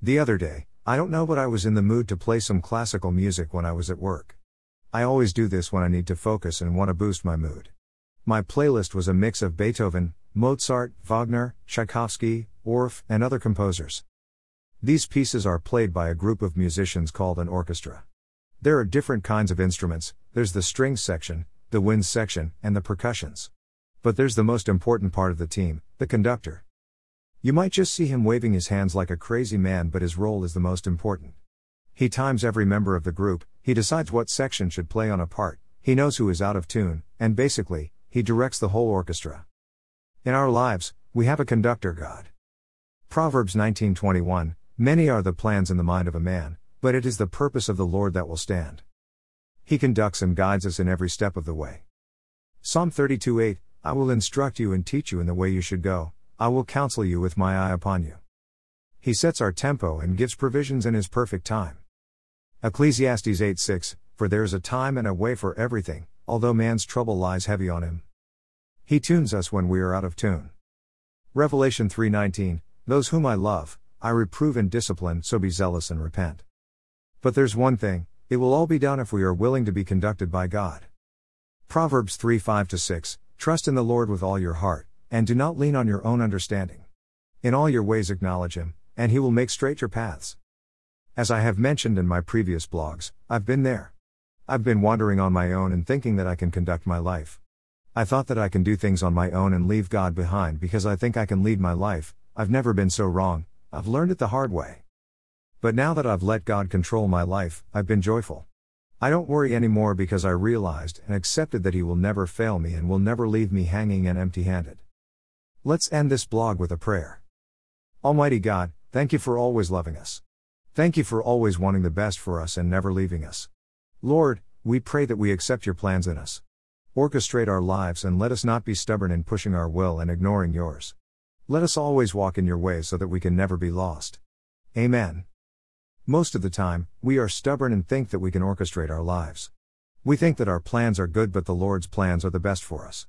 The other day, I don't know but I was in the mood to play some classical music when I was at work. I always do this when I need to focus and want to boost my mood. My playlist was a mix of Beethoven, Mozart, Wagner, Tchaikovsky, Orff, and other composers. These pieces are played by a group of musicians called an orchestra. There are different kinds of instruments there's the strings section, the winds section, and the percussions. But there's the most important part of the team, the conductor. You might just see him waving his hands like a crazy man, but his role is the most important. He times every member of the group, he decides what section should play on a part, he knows who is out of tune, and basically, he directs the whole orchestra. In our lives, we have a conductor God. Proverbs 19:21 Many are the plans in the mind of a man, but it is the purpose of the Lord that will stand. He conducts and guides us in every step of the way. Psalm 32:8 I will instruct you and teach you in the way you should go, I will counsel you with my eye upon you. He sets our tempo and gives provisions in his perfect time. Ecclesiastes 8:6 For there is a time and a way for everything, although man's trouble lies heavy on him. He tunes us when we are out of tune. Revelation 3:19 Those whom I love, I reprove and discipline, so be zealous and repent. But there's one thing, it will all be done if we are willing to be conducted by God. Proverbs 3 5 6 Trust in the Lord with all your heart, and do not lean on your own understanding. In all your ways acknowledge Him, and He will make straight your paths. As I have mentioned in my previous blogs, I've been there. I've been wandering on my own and thinking that I can conduct my life. I thought that I can do things on my own and leave God behind because I think I can lead my life. I've never been so wrong, I've learned it the hard way. But now that I've let God control my life, I've been joyful. I don't worry anymore because I realized and accepted that He will never fail me and will never leave me hanging and empty handed. Let's end this blog with a prayer. Almighty God, thank you for always loving us. Thank you for always wanting the best for us and never leaving us. Lord, we pray that we accept your plans in us. Orchestrate our lives and let us not be stubborn in pushing our will and ignoring yours. Let us always walk in your ways so that we can never be lost. Amen. Most of the time, we are stubborn and think that we can orchestrate our lives. We think that our plans are good, but the Lord's plans are the best for us.